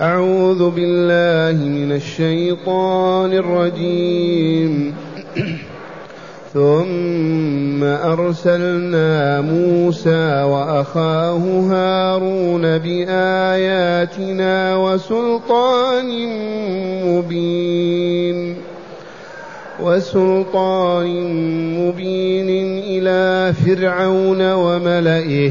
أعوذ بالله من الشيطان الرجيم. ثم أرسلنا موسى وأخاه هارون بآياتنا وسلطان مبين. وسلطان مبين إلى فرعون وملئه.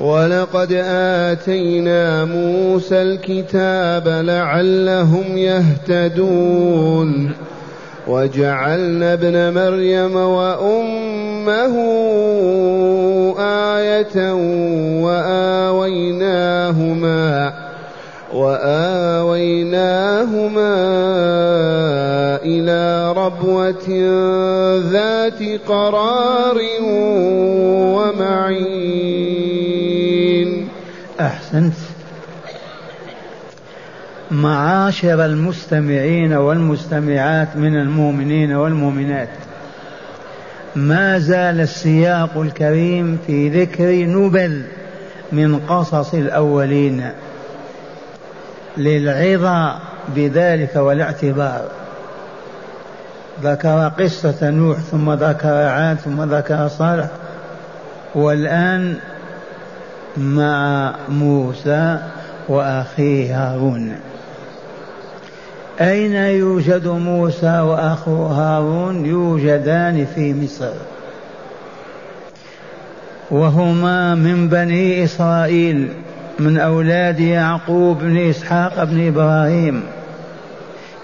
ولقد آتينا موسى الكتاب لعلهم يهتدون. وجعلنا ابن مريم وأمه آية وآويناهما وآويناهما إلى ربوة ذات قرار ومعين. أحسنت معاشر المستمعين والمستمعات من المؤمنين والمؤمنات. ما زال السياق الكريم في ذكر نبل من قصص الأولين للعظة بذلك والاعتبار. ذكر قصة نوح ثم ذكر عاد ثم ذكر صالح والآن مع موسى وأخيه هارون. أين يوجد موسى وأخوه هارون؟ يوجدان في مصر. وهما من بني إسرائيل من أولاد يعقوب بن إسحاق بن إبراهيم.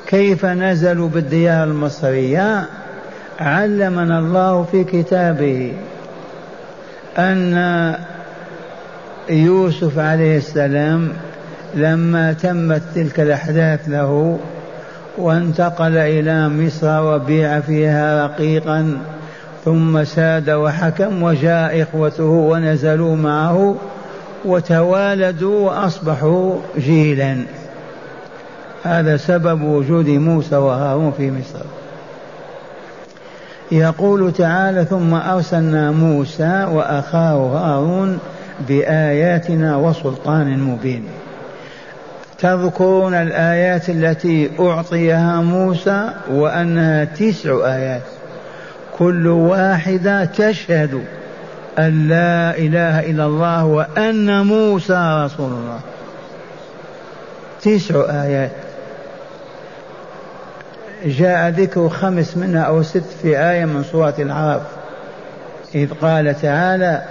كيف نزلوا بالديار المصرية؟ علمنا الله في كتابه أن يوسف عليه السلام لما تمت تلك الأحداث له وانتقل إلى مصر وبيع فيها رقيقا ثم ساد وحكم وجاء إخوته ونزلوا معه وتوالدوا وأصبحوا جيلا. هذا سبب وجود موسى وهارون في مصر. يقول تعالى ثم أرسلنا موسى وأخاه هارون بآياتنا وسلطان مبين. تذكرون الآيات التي أعطيها موسى وأنها تسع آيات. كل واحدة تشهد أن لا إله إلا الله وأن موسى رسول الله. تسع آيات. جاء ذكر خمس منها أو ست في آية من سورة العرب إذ قال تعالى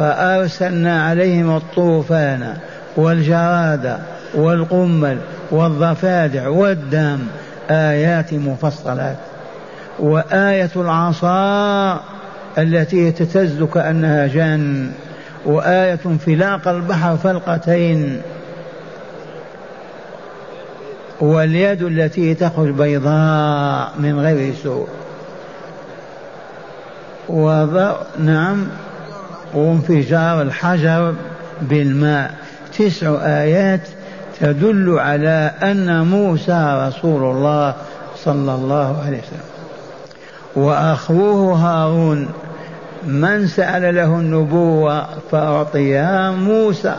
فأرسلنا عليهم الطوفان والجراد والقمل والضفادع والدم آيات مفصلات. وآية العصا التي تهتز كأنها جان وآية انفلاق البحر فلقتين. واليد التي تخرج بيضاء من غير سوء. وضع نعم. وانفجار الحجر بالماء. تسع آيات تدل على أن موسى رسول الله صلى الله عليه وسلم. وأخوه هارون من سأل له النبوة فأعطيها موسى.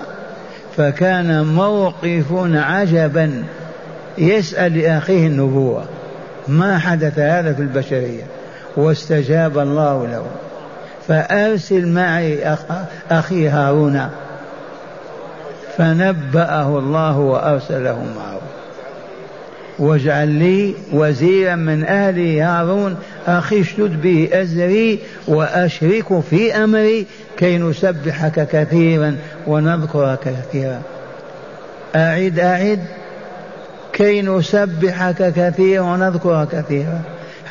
فكان موقف عجبا. يسأل لأخيه النبوة ما حدث هذا في البشرية؟ واستجاب الله له. فأرسل معي أخي هارون. فنبأه الله وأرسله معه. واجعل لي وزيرا من أهلي هارون. أخي اشدد به أزري وأشرك في أمري كي نسبحك كثيرا ونذكرك كثيرا. أعد أعد كي نسبحك كثيرا ونذكرك كثيرا.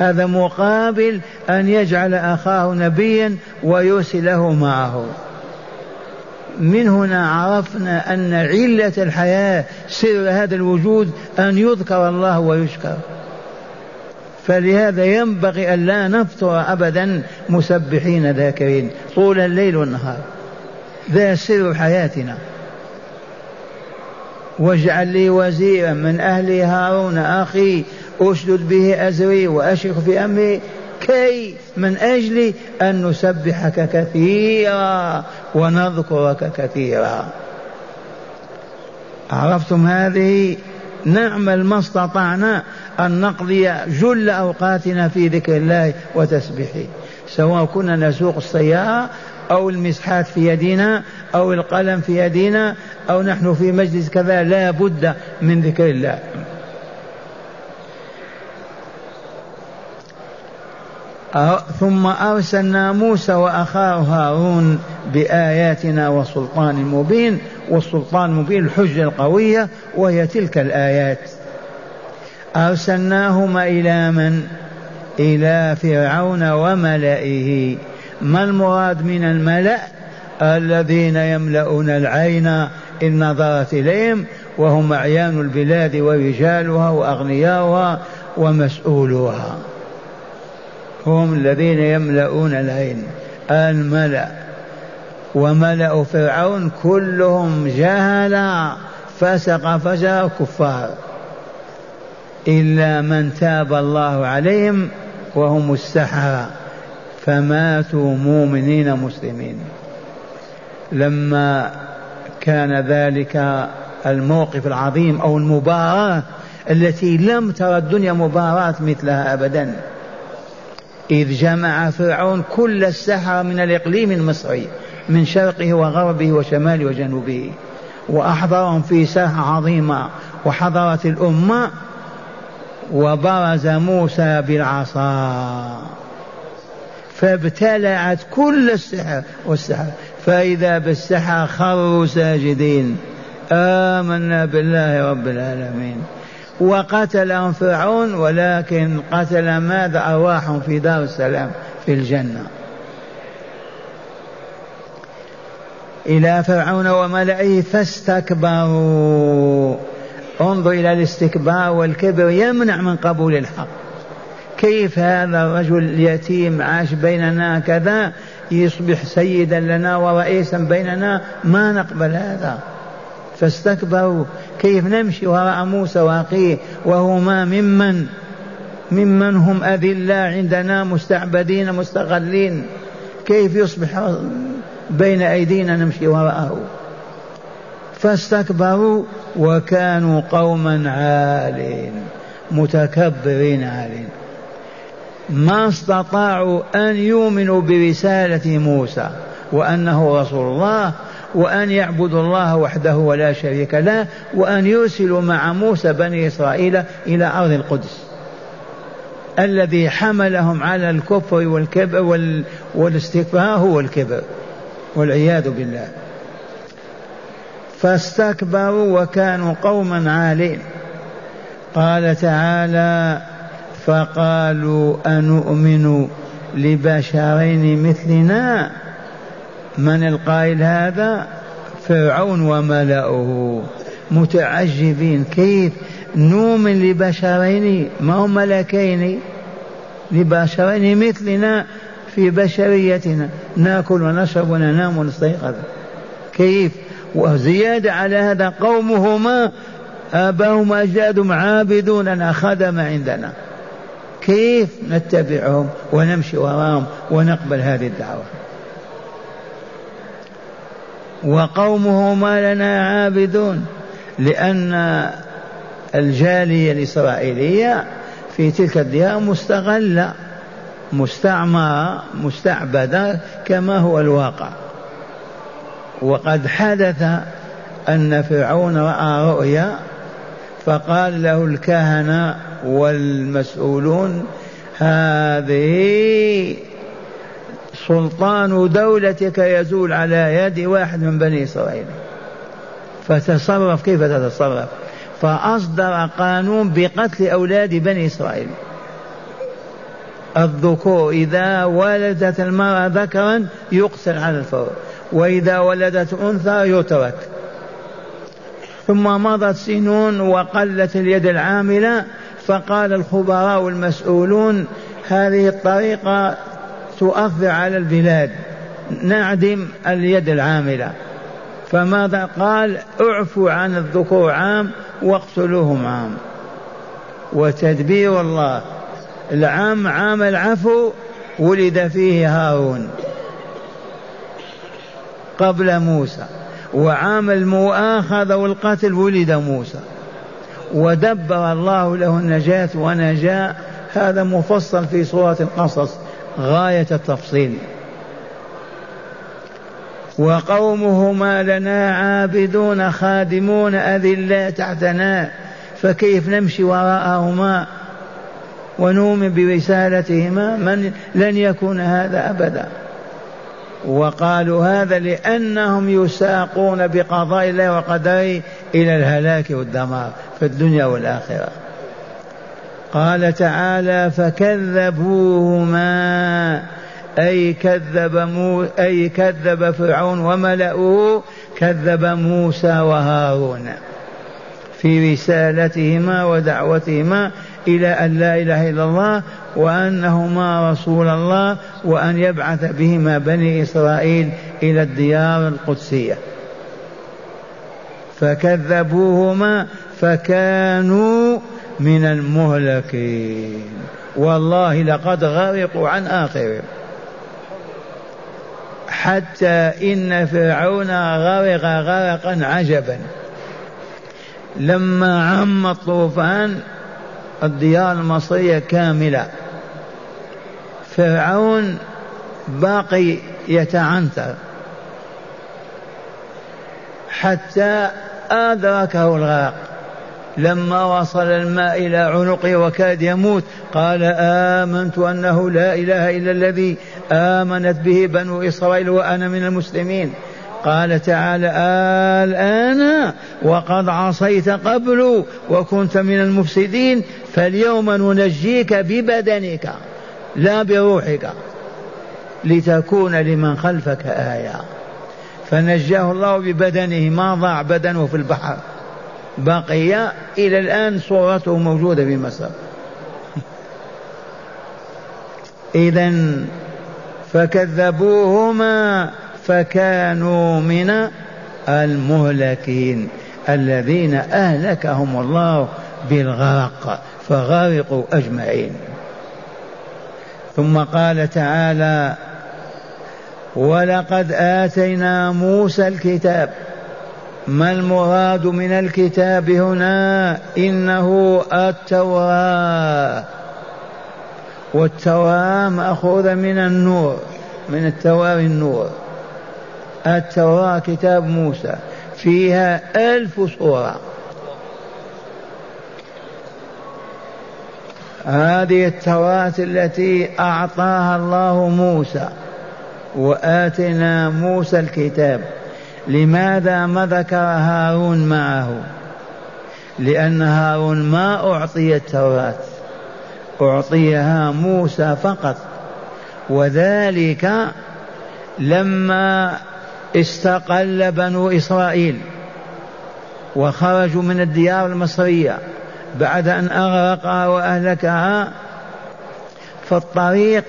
هذا مقابل أن يجعل أخاه نبيا ويرسله معه. من هنا عرفنا أن علة الحياة سر هذا الوجود أن يذكر الله ويشكر. فلهذا ينبغي أن لا نفطر أبدا مسبحين ذاكرين. طول الليل والنهار. ذا سر حياتنا. واجعل لي وزيرا من أهلي هارون أخي أشدد به أزري وأشرك في أمري كي من أجل أن نسبحك كثيرا ونذكرك كثيرا. عرفتم هذه نعمل ما استطعنا أن نقضي جل أوقاتنا في ذكر الله وتسبيحه سواء كنا نسوق السيارة أو المسحات في يدنا أو القلم في يدنا أو نحن في مجلس كذا لا بد من ذكر الله. ثم أرسلنا موسى وأخاه هارون بآياتنا وسلطان مبين والسلطان المبين الحجة القوية وهي تلك الآيات. أرسلناهما إلى من؟ إلى فرعون وملئه. ما المراد من الملأ؟ الذين يملؤون العين إن نظرت إليهم وهم أعيان البلاد ورجالها وأغنياؤها ومسؤولوها. هم الذين يملؤون العين الملأ. وملأ فرعون كلهم جهلا. فسق فجر كفار إلا من تاب الله عليهم وهم السحرة فماتوا مؤمنين مسلمين. لما كان ذلك الموقف العظيم أو المباراة التي لم ترى الدنيا مباراة مثلها أبدا. إذ جمع فرعون كل السحرة من الإقليم المصري من شرقه وغربه وشماله وجنوبه. وأحضرهم في ساحة عظيمة وحضرت الأمة وبرز موسى بالعصا. فابتلعت كل السحر والسحر. فإذا بالسحر خروا ساجدين. آمنا بالله رب العالمين. وقتلهم فرعون ولكن قتل ماذا؟ أرواحهم في دار السلام في الجنة. إلى فرعون وملئه فاستكبروا. انظر إلى الاستكبار والكبر يمنع من قبول الحق. كيف هذا الرجل اليتيم عاش بيننا كذا؟ يصبح سيدا لنا ورئيسا بيننا؟ ما نقبل هذا. فاستكبروا. كيف نمشي وراء موسى وأخيه وهما ممن؟ ممن هم أذلة عندنا مستعبدين مستغلين. كيف يصبح بين أيدينا نمشي وراءه؟ فاستكبروا وكانوا قوما عالين متكبرين عالين. ما استطاعوا أن يؤمنوا برسالة موسى وأنه رسول الله وأن يعبدوا الله وحده ولا شريك له وأن يرسلوا مع موسى بني إسرائيل إلى أرض القدس. الذي حملهم على الكفر والكبر والاستكبار هو الكبر والعياذ بالله. فاستكبروا وكانوا قوما عالين. قال تعالى فقالوا أنؤمن لبشرين مثلنا؟ من القائل هذا؟ فرعون وملأه. متعجبين. كيف؟ نؤمن لبشرين؟ ما هم ملكين؟ لبشرين مثلنا في بشريتنا. ناكل ونشرب وننام ونستيقظ. كيف؟ وزيادة على هذا قومهما آباهم أجدادهم عابدون لنا خدم عندنا. كيف نتبعهم ونمشي وراهم ونقبل هذه الدعوة وقومهما لنا عابدون لأن الجالية الإسرائيلية في تلك الديار مستغلة مستعمرة مستعبدة كما هو الواقع. وقد حدث أن فرعون رأى رؤيا فقال له الكهنة والمسؤولون هذه سلطان دولتك يزول على يد واحد من بني إسرائيل. فتصرف كيف تتصرف؟ فأصدر قانون بقتل أولاد بني إسرائيل. الذكور إذا ولدت المرأة ذكرا يقتل على الفور وإذا ولدت أنثى يترك. ثم مضت سنون وقلت اليد العاملة فقال الخبراء والمسؤولون هذه الطريقة تؤثر على البلاد. نعدم اليد العاملة. فماذا قال؟ اعفوا عن الذكور عام واقتلوهم عام. وتدبير الله. العام عام العفو ولد فيه هارون قبل موسى. وعام المؤاخذة والقتل ولد موسى. ودبر الله له النجاة ونجا هذا مفصل في سورة القصص. غاية التفصيل. وقومهما لنا عابدون خادمون أذلاء تحتنا فكيف نمشي وراءهما ونؤمن برسالتهما من لن يكون هذا أبدا. وقالوا هذا لأنهم يساقون بقضاء الله وقدره إلى الهلاك والدمار في الدنيا والآخرة. قال تعالى فكذبوهما أي كذب مو أي كذب فرعون وملأه كذب موسى وهارون في رسالتهما ودعوتهما إلى أن لا إله إلا الله وأنهما رسول الله وأن يبعث بهما بني إسرائيل إلى الديار القدسية. فكذبوهما فكانوا من المهلكين. والله لقد غرقوا عن آخرهم. حتى إن فرعون غرق غرقا عجبا. لما عم الطوفان الديار المصرية كاملة. فرعون باقي يتعنثر حتى أدركه الغرق. لما وصل الماء إلى عنقه وكاد يموت قال آمنت أنه لا إله إلا الذي آمنت به بنو إسرائيل وأنا من المسلمين. قال تعالى الآن وقد عصيت قبل وكنت من المفسدين فاليوم ننجيك ببدنك لا بروحك لتكون لمن خلفك آية. فنجاه الله ببدنه ما ضاع بدنه في البحر. بقي إلى الآن صورته موجودة في مصر. إذا فكذبوهما فكانوا من المهلكين الذين أهلكهم الله بالغرق فغرقوا أجمعين. ثم قال تعالى ولقد آتينا موسى الكتاب ما المراد من الكتاب هنا؟ إنه التوراة. والتوراة مأخوذة من النور من التواري النور. التوراة كتاب موسى فيها ألف سورة. هذه التوراة التي أعطاها الله موسى وآتنا موسى الكتاب. لماذا ما ذكر هارون معه؟ لأن هارون ما أعطي التوراة أعطيها موسى فقط. وذلك لما استقل بنو إسرائيل وخرجوا من الديار المصرية بعد أن أغرقها وأهلكها في الطريق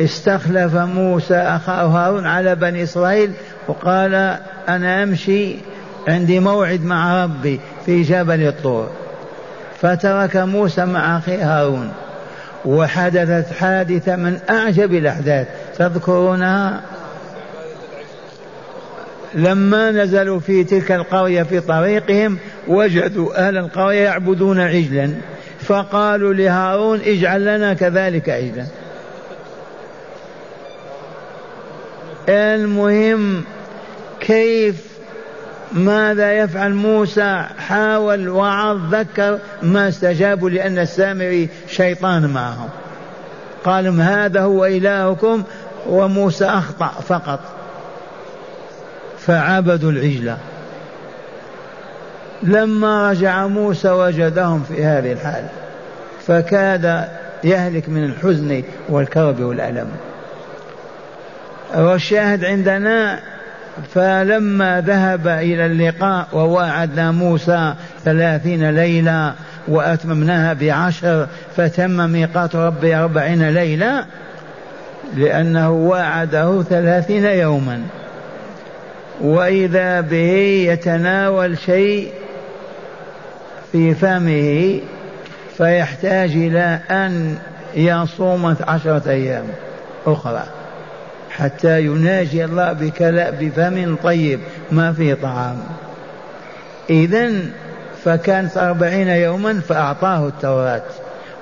استخلف موسى أخاه هارون على بني إسرائيل وقال أنا أمشي عندي موعد مع ربي في جبل الطور. فترك موسى مع أخيه هارون وحدثت حادثة من أعجب الأحداث. تذكرونها؟ لما نزلوا في تلك القرية في طريقهم وجدوا أهل القرية يعبدون عجلا. فقالوا لهارون اجعل لنا كذلك عجلا. المهم كيف ماذا يفعل موسى؟ حاول وعظ ذكر ما استجابوا لأن السامري شيطان معهم. قال هذا هو إلهكم؟ وموسى أخطأ فقط. فعبدوا العجلة لما رجع موسى وجدهم في هذه الحال فكاد يهلك من الحزن والكرب والألم. والشاهد عندنا فلما ذهب إلى اللقاء وواعدنا موسى ثلاثين ليلة وأتممناها بعشر فتم ميقات ربي أربعين ليلة لأنه وعده ثلاثين يوما. وإذا به يتناول شيء في فمه فيحتاج إلى أن يصوم عشرة أيام أخرى. حتى يناجي الله بفم طيب ما فيه طعام. إذا فكانت أربعين يوما فأعطاه التوراة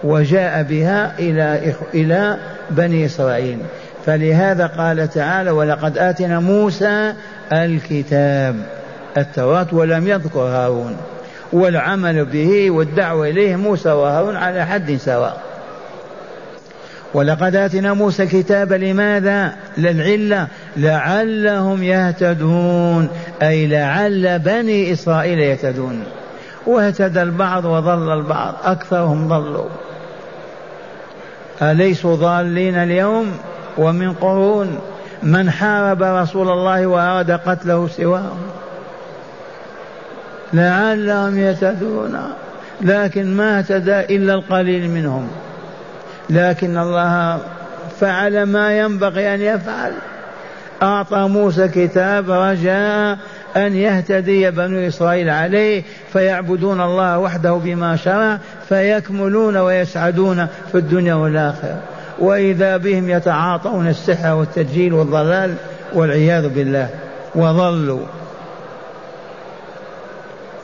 وجاء بها إلى إلى بني إسرائيل. فلهذا قال تعالى ولقد آتنا موسى الكتاب التوراة ولم يذكر هارون. والعمل به والدعوة إليه موسى وهارون على حد سواء. ولقد آتنا موسى الكتاب لماذا؟ للعلة. لعلهم يهتدون. أي لعل بني إسرائيل يهتدون. واهتدى البعض وضل البعض. أكثرهم ضلوا. أليسوا ضالين اليوم؟ ومن قرون. من حارب رسول الله وأراد قتله سواهم. لعلهم يهتدون. لكن ما اهتدى إلا القليل منهم. لكن الله فعل ما ينبغي أن يفعل. أعطى موسى كتاب رجاء أن يهتدي بنو إسرائيل عليه فيعبدون الله وحده بما شرع فيكملون ويسعدون في الدنيا والآخرة. وإذا بهم يتعاطون السحر والتدجيل والضلال والعياذ بالله وضلوا.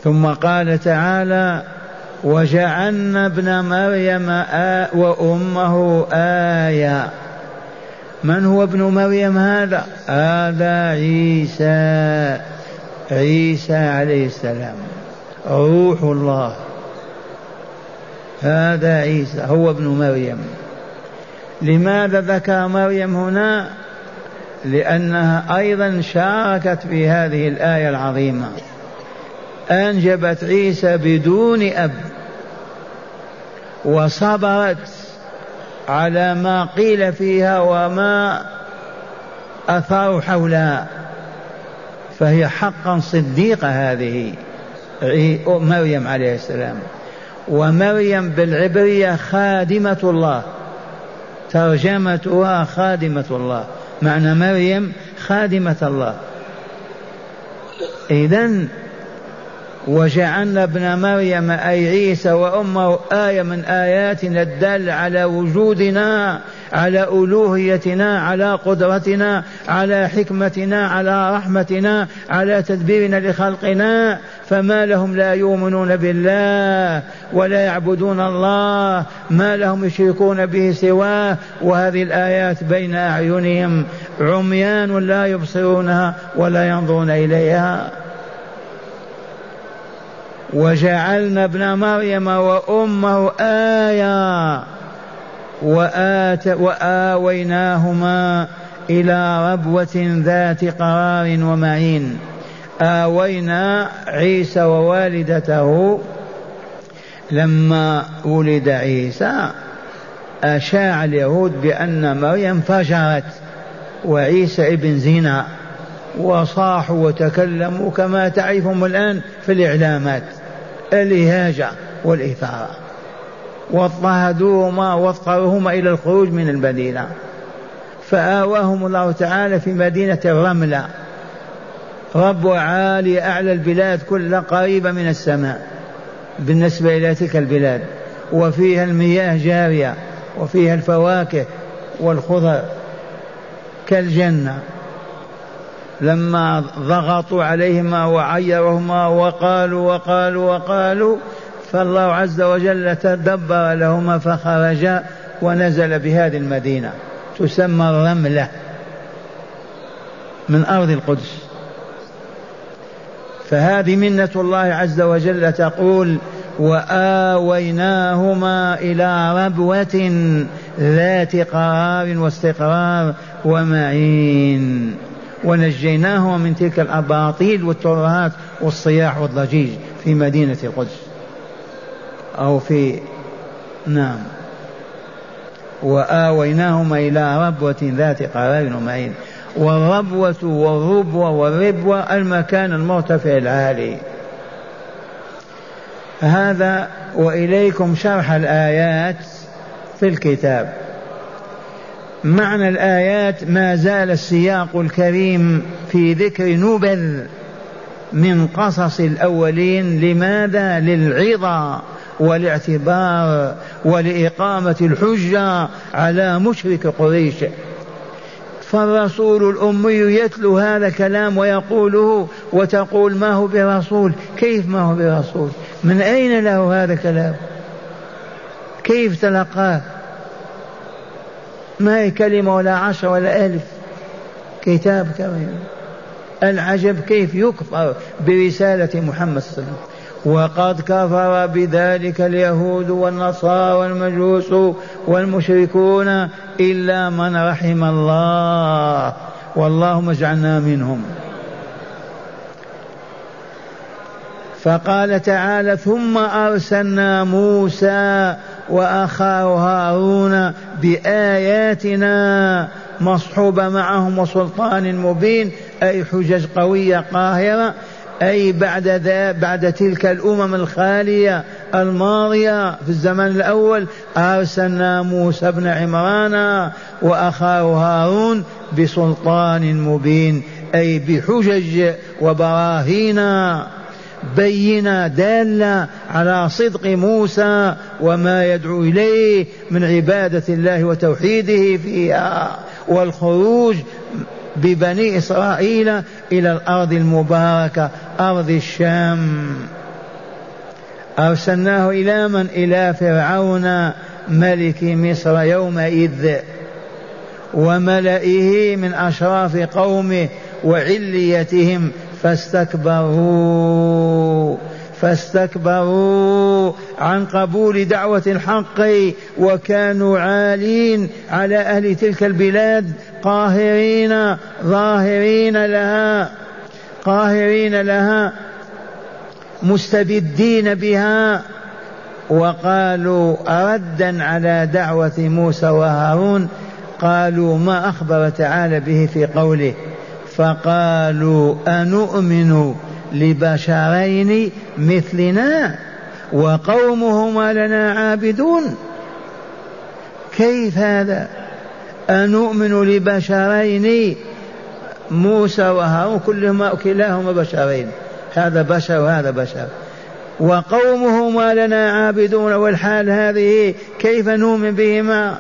ثم قال تعالى وجعلنا ابن مريم آ وأمه آية. من هو ابن مريم هذا؟ هذا عيسى. عيسى عليه السلام. روح الله. هذا عيسى هو ابن مريم. لماذا ذكر مريم هنا؟ لأنها أيضا شاركت في هذه الآية العظيمة. أنجبت عيسى بدون أب وصبرت على ما قيل فيها وما أثاروا حولها فهي حقا صديقة هذه مريم عليه السلام. ومريم بالعبرية خادمة الله ترجمتها خادمة الله معنى مريم خادمة الله. إذا وجعلنا ابن مريم أي عيسى وأمه آية من آياتنا الدالة على وجودنا على ألوهيتنا على قدرتنا على حكمتنا على رحمتنا على تدبيرنا لخلقنا. فما لهم لا يؤمنون بالله ولا يعبدون الله ما لهم يشركون به سواه. وهذه الآيات بين أعينهم عميان لا يبصرونها ولا ينظرون إليها. وجعلنا ابن مريم وأمه آية وآت وآويناهما إلى ربوة ذات قرار ومعين. آوينا عيسى ووالدته لما ولد عيسى أشاع اليهود بأن مريم فجرت وعيسى ابن زنا وصاحوا وتكلموا كما تعرفهم الآن في الإعلامات. الإهاجة والإثارة. واضطهدوهما واضطروهما إلى الخروج من المدينة. فآواهم الله تعالى في مدينة الرملة. رب عالي أعلى البلاد كلها قريبة من السماء. بالنسبة إلى تلك البلاد. وفيها المياه جارية. وفيها الفواكه والخضر كالجنة. لما ضغطوا عليهما وعيرهما وقالوا وقالوا وقالوا فالله عز وجل تدبر لهما فخرجا ونزل بهذه المدينة تسمى الرملة من أرض القدس. فهذه منة الله عز وجل تقول وآويناهما إلى ربوة ذات قرار واستقرار ومعين. ونجيناهما من تلك الأباطيل والترهات والصياح والضجيج في مدينة القدس. أو في نعم. وآويناهما إلى ربوة ذات قرار ومعين والربوة والربوة والربوة المكان المرتفع العالي. هذا وإليكم شرح الآيات في الكتاب. معنى الآيات ما زال السياق الكريم في ذكر نبذ من قصص الأولين لماذا؟ للعظة والاعتبار ولإقامة الحجة على مشرك قريش. فالرسول الأمي يتلو هذا الكلام ويقوله وتقول ما هو برسول؟ كيف ما هو برسول؟ من أين له هذا الكلام؟ كيف تلقاه؟ ما هي كلمة ولا عشر ولا ألف؟ كتاب كريم العجب كيف يكفر برسالة محمد صلى الله عليه وسلم. وقد كفر بذلك اليهود والنصارى والمجوس والمشركون إلا من رحم الله. واللهم اجعلنا منهم. فقال تعالى ثم أرسلنا موسى وأخاه هارون بآياتنا مصحوبة معهم وسلطان مبين أي حجج قوية قاهرة أي بعد ذا بعد تلك الأمم الخالية الماضية في الزمن الأول أرسلنا موسى بن عمران وأخاه هارون بسلطان مبين أي بحجج وبراهين. بينة دالة على صدق موسى وما يدعو إليه من عبادة الله وتوحيده فيها والخروج ببني إسرائيل إلى الأرض المباركة أرض الشام. أرسلناه إلى من؟ إلى فرعون ملك مصر يومئذ وملئه من أشراف قومه وعليتهم فاستكبروا فاستكبروا عن قبول دعوة الحق وكانوا عالين على أهل تلك البلاد قاهرين ظاهرين لها قاهرين لها مستبدين بها. وقالوا ردا على دعوة موسى وهارون؟ قالوا ما أخبر تعالى به في قوله. فقالوا أنؤمن لبشرين مثلنا وقومهما لنا عابدون كيف هذا؟ أنؤمن لبشرين موسى وهارون كلهما كلاهما بشرين. هذا بشر وهذا بشر. وقومهما لنا عابدون والحال هذه كيف نؤمن بهما؟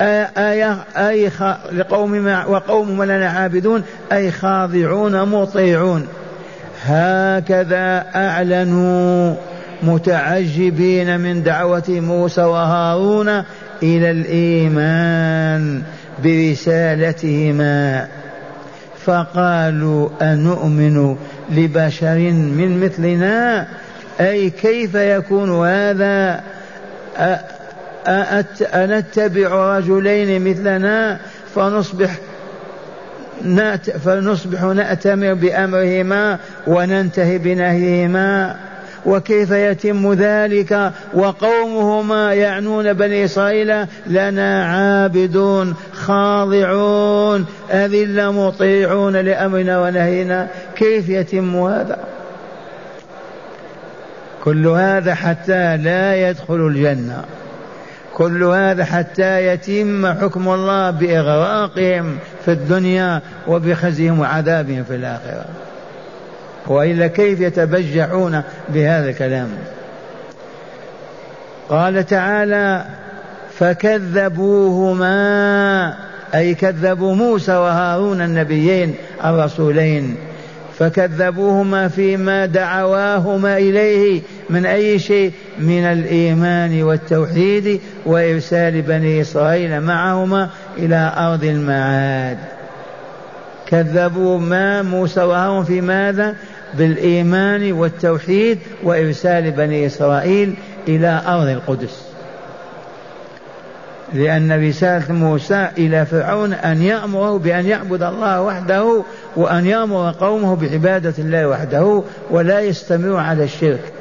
أي, أي لقوم وقوم لنا عابدون أي خاضعون مطيعون. هكذا أعلنوا متعجبين من دعوة موسى وهارون إلى الإيمان برسالتهما. فقالوا أنؤمن لبشر من مثلنا؟ أي كيف يكون هذا؟ أنتبع رجلين مثلنا فنصبح فنصبح نأتمر بأمرهما وننتهي بنهيهما. وكيف يتم ذلك؟ وقومهما يعنون بني إسرائيل لنا عابدون خاضعون أذل مطيعون لأمرنا ونهينا. كيف يتم هذا؟ كل هذا حتى لا يدخل الجنة. كل هذا حتى يتم حكم الله بإغراقهم في الدنيا وبخزيهم وعذابهم في الآخرة. وإلا كيف يتبجحون بهذا الكلام؟ قال تعالى فكذبوهما أي كذبوا موسى وهارون النبيين الرسولين. فكذبوهما فيما دعواهما إليه من أي شيء؟ من الإيمان والتوحيد وإرسال بني إسرائيل معهما إلى أرض المعاد. كذبوا ما موسى وهارون في ماذا؟ بالإيمان والتوحيد وإرسال بني إسرائيل إلى أرض القدس. لأن رسالة موسى إلى فرعون أن يأمره بأن يعبد الله وحده وأن يأمر قومه بعبادة الله وحده ولا يستمر على الشرك.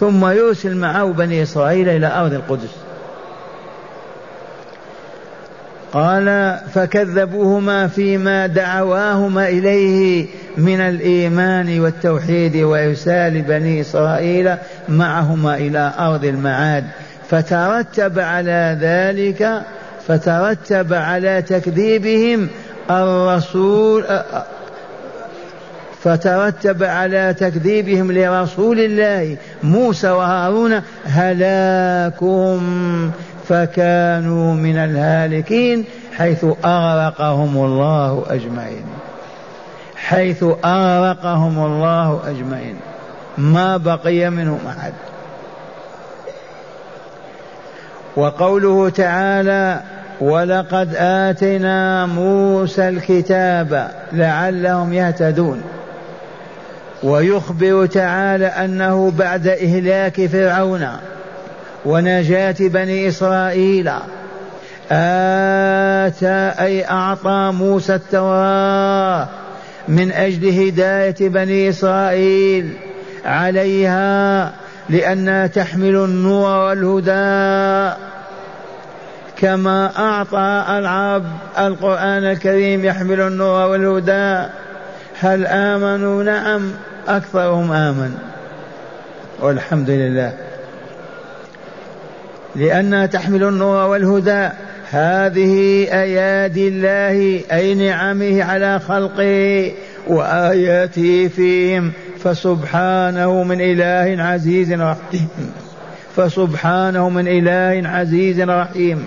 ثم يرسل معه بني إسرائيل إلى أرض القدس. قال فكذبوهما فيما دعواهما إليه من الإيمان والتوحيد وإرسال بني إسرائيل معهما إلى أرض المعاد. فترتب على ذلك فترتب على تكذيبهم الرسول فترتب على تكذيبهم لرسول الله موسى وهارون هلاكهم فكانوا من الهالكين حيث أغرقهم الله أجمعين. حيث أغرقهم الله أجمعين. ما بقي منهم أحد. وقوله تعالى ولقد آتينا موسى الكتاب لعلهم يهتدون ويخبر تعالى أنه بعد إهلاك فرعون ونجاة بني إسرائيل آتى أي أعطى موسى التوراة من أجل هداية بني إسرائيل عليها لأنها تحمل النور والهدى كما أعطى العرب القرآن الكريم يحمل النور والهدى. هل آمنوا؟ نعم أكثرهم آمن. والحمد لله. لأنها تحمل النور والهدى هذه أيادي الله أي نعمه على خلقه وآياته فيهم. فسبحانه من إله عزيز رحيم. فسبحانه من إله عزيز رحيم.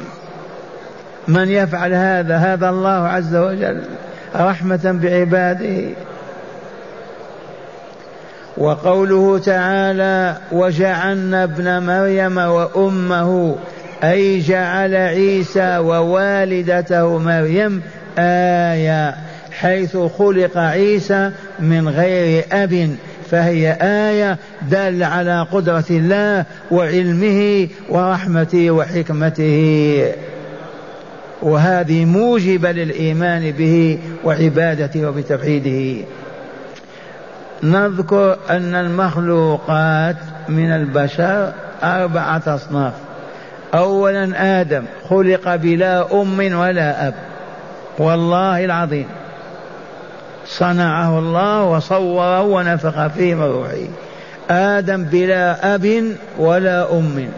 من يفعل هذا هذا الله عز وجل رحمة بعباده. وقوله تعالى وجعلنا ابن مريم وأمه أي جعل عيسى ووالدته مريم آية. حيث خلق عيسى من غير أب فهي آية دالة على قدرة الله وعلمه ورحمته وحكمته. وهذه موجبة للإيمان به وعبادته وبتوحيده. نذكر أن المخلوقات من البشر أربعة أصناف. أولا آدم خلق بلا أم ولا أب. والله العظيم. صنعه الله وصوره ونفخ فيه من روحه. آدم بلا أب ولا أم.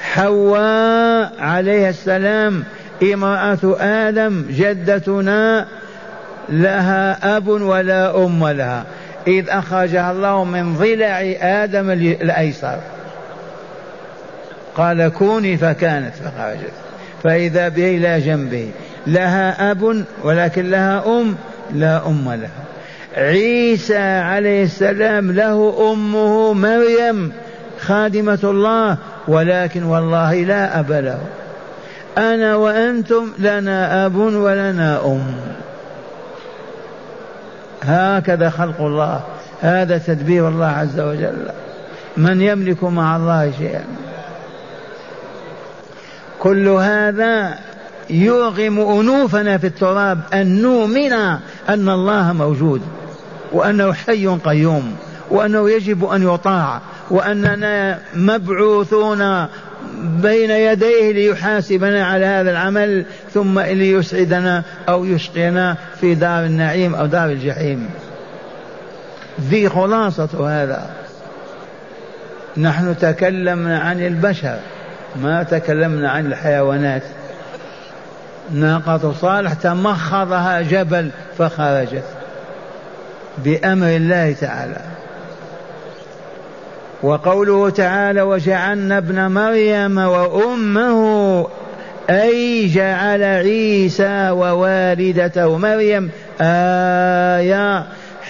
حواء عليه السلام امرأة آدم جدتنا لها أب ولا أم لها. إذ أخرجها الله من ضلع آدم الأيسر. قال كوني فكانت فخرجت. فإذا به إلى جنبه. لها أب ولكن لها أم. لا أم لها. عيسى عليه السلام له أمه مريم خادمة الله ولكن والله لا أب له. أنا وأنتم لنا أب ولنا أم. هكذا خلق الله. هذا تدبير الله عز وجل. من يملك مع الله شيئا. كل هذا يرغم أنوفنا في التراب أن نؤمن أن الله موجود وأنه حي قيوم وأنه يجب أن يطاع وأننا مبعوثون بين يديه ليحاسبنا على هذا العمل ثم ليسعدنا أو يشقينا في دار النعيم أو دار الجحيم. ذي خلاصة هذا. نحن تكلمنا عن البشر ما تكلمنا عن الحيوانات. ناقة صالح تمخضها جبل فخرجت بأمر الله تعالى. وقوله تعالى وجعلنا ابن مريم وأمه أي جعل عيسى ووالدته مريم آية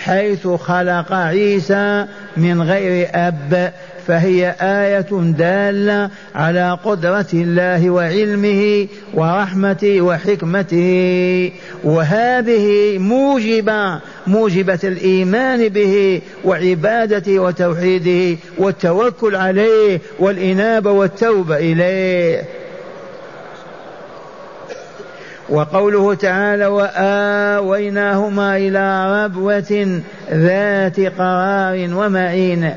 حيث خلق عيسى من غير أب فهي آية دالة على قدرة الله وعلمه ورحمته وحكمته. وهذه موجبة موجبة الإيمان به وعبادته وتوحيده والتوكل عليه والإنابة والتوبة إليه. وقوله تعالى وآويناهما إلى ربوة ذات قرار ومعين.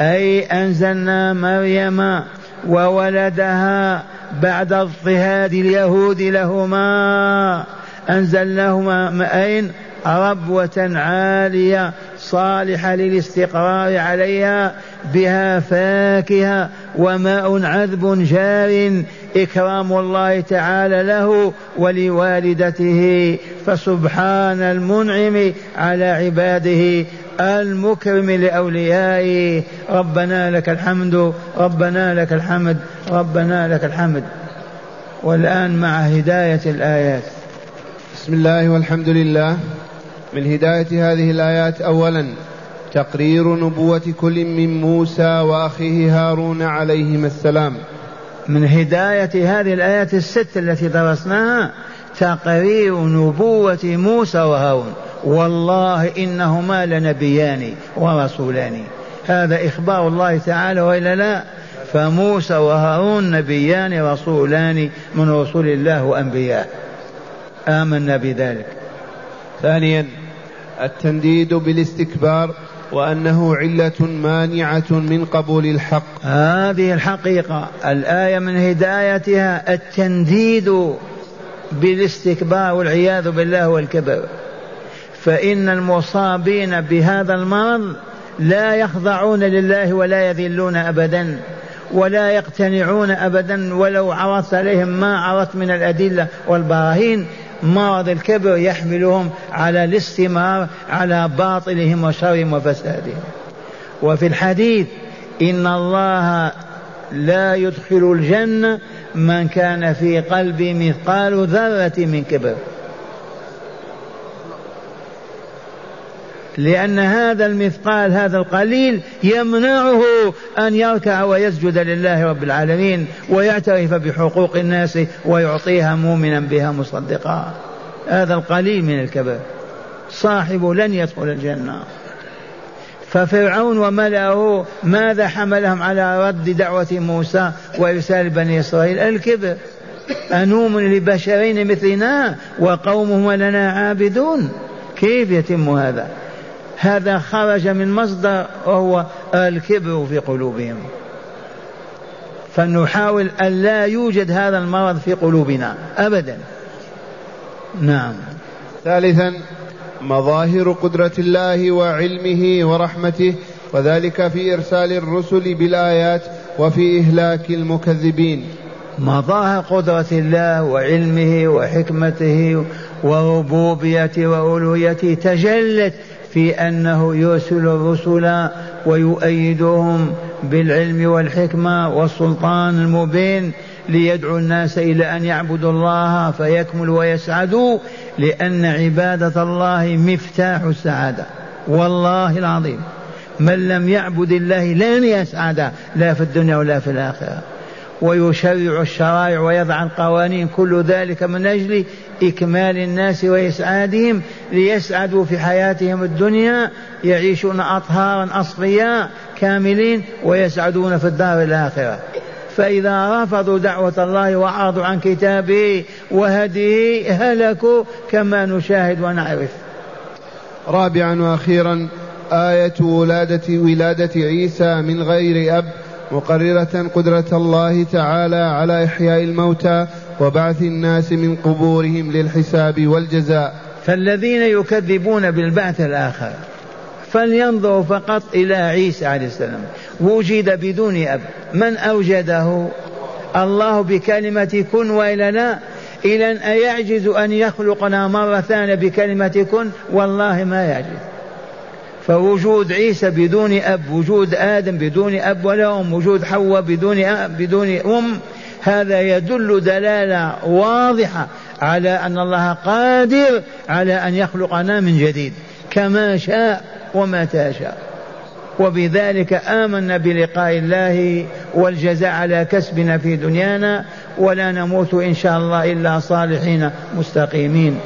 أي أنزلنا مريم وولدها بعد اضطهاد اليهود لهما. أنزلناهما أين ربوة عالية صالحة للاستقرار عليها بها فاكهة وماء عذب جار إكرام الله تعالى له ولوالدته فسبحان المنعم على عباده المكرم لأوليائه. ربنا لك الحمد ربنا لك الحمد ربنا لك الحمد. والآن مع هداية الآيات. بسم الله والحمد لله. من هداية هذه الآيات أولا تقرير نبوة كل من موسى وأخيه هارون عليهما السلام. من هداية هذه الآيات الست التي درسناها تقرير نبوة موسى وهارون. والله إنهما لنبيان ورسولان. هذا إخبار الله تعالى وإلا لا؟ فموسى وهارون نبيان رسولان من رسول الله وأنبياء. آمنا بذلك. ثانيا التنديد بالاستكبار وأنه علة مانعة من قبول الحق. هذه الحقيقة. الآية من هدايتها التنديد بالاستكبار والعياذ بالله والكبر. فإن المصابين بهذا المرض لا يخضعون لله ولا يذلون أبدا ولا يقتنعون أبدا ولو عرضت عليهم ما عرضت من الأدلة والبراهين. مرض الكبر يحملهم على الاستمرار على باطلهم وشرهم وفسادهم. وفي الحديث إن الله لا يدخل الجنة من كان في قلبه مثقال ذرة من كبر. لأن هذا المثقال هذا القليل يمنعه أن يركع ويسجد لله رب العالمين ويعترف بحقوق الناس ويعطيها مؤمنا بها مصدقا. هذا القليل من الكبر صاحبه لن يدخل الجنة. ففرعون وملأه ماذا حملهم على رد دعوة موسى وإرسال بني إسرائيل؟ الكبر. أنؤمن لبشرين مثلنا وقومهما لنا عابدون. كيف يتم هذا؟ هذا خرج من مصدر وهو الكبر في قلوبهم. فنحاول أن لا يوجد هذا المرض في قلوبنا أبدا. نعم. ثالثا مظاهر قدرة الله وعلمه ورحمته وذلك في إرسال الرسل بالآيات وفي إهلاك المكذبين. مظاهر قدرة الله وعلمه وحكمته وربوبيته وألوهيته تجلت في أنه يرسل الرسل ويؤيدهم بالعلم والحكمة والسلطان المبين ليدعو الناس إلى أن يعبدوا الله فيكملوا ويسعدوا لأن عبادة الله مفتاح السعادة. والله العظيم. من لم يعبد الله لن يسعد لا في الدنيا ولا في الآخرة. ويشرع الشرائع ويضع القوانين كل ذلك من أجل إكمال الناس وإسعادهم ليسعدوا في حياتهم الدنيا يعيشون أطهارا أصفياء كاملين ويسعدون في الدار الآخرة. فإذا رفضوا دعوة الله وأعرضوا عن كتابه وهديه هلكوا كما نشاهد ونعرف. رابعا وأخيرا آية ولادة ولادة عيسى من غير أب مقررة قدرة الله تعالى على إحياء الموتى وبعث الناس من قبورهم للحساب والجزاء. فالذين يكذبون بالبعث الآخر فلينظروا فقط إلى عيسى عليه السلام. وجد بدون أب. من أوجده؟ الله بكلمة كن وإلا لا إلى أن أيعجز أن يخلقنا مرة ثانية بكلمة كن؟ والله ما يعجز. فوجود عيسى بدون أب وجود آدم بدون أب ولا أم وجود حواء بدون أب بدون أم هذا يدل دلالة واضحة على أن الله قادر على أن يخلقنا من جديد كما شاء ومتى شاء وبذلك آمنا بلقاء الله والجزاء على كسبنا في دنيانا ولا نموت إن شاء الله إلا صالحين مستقيمين.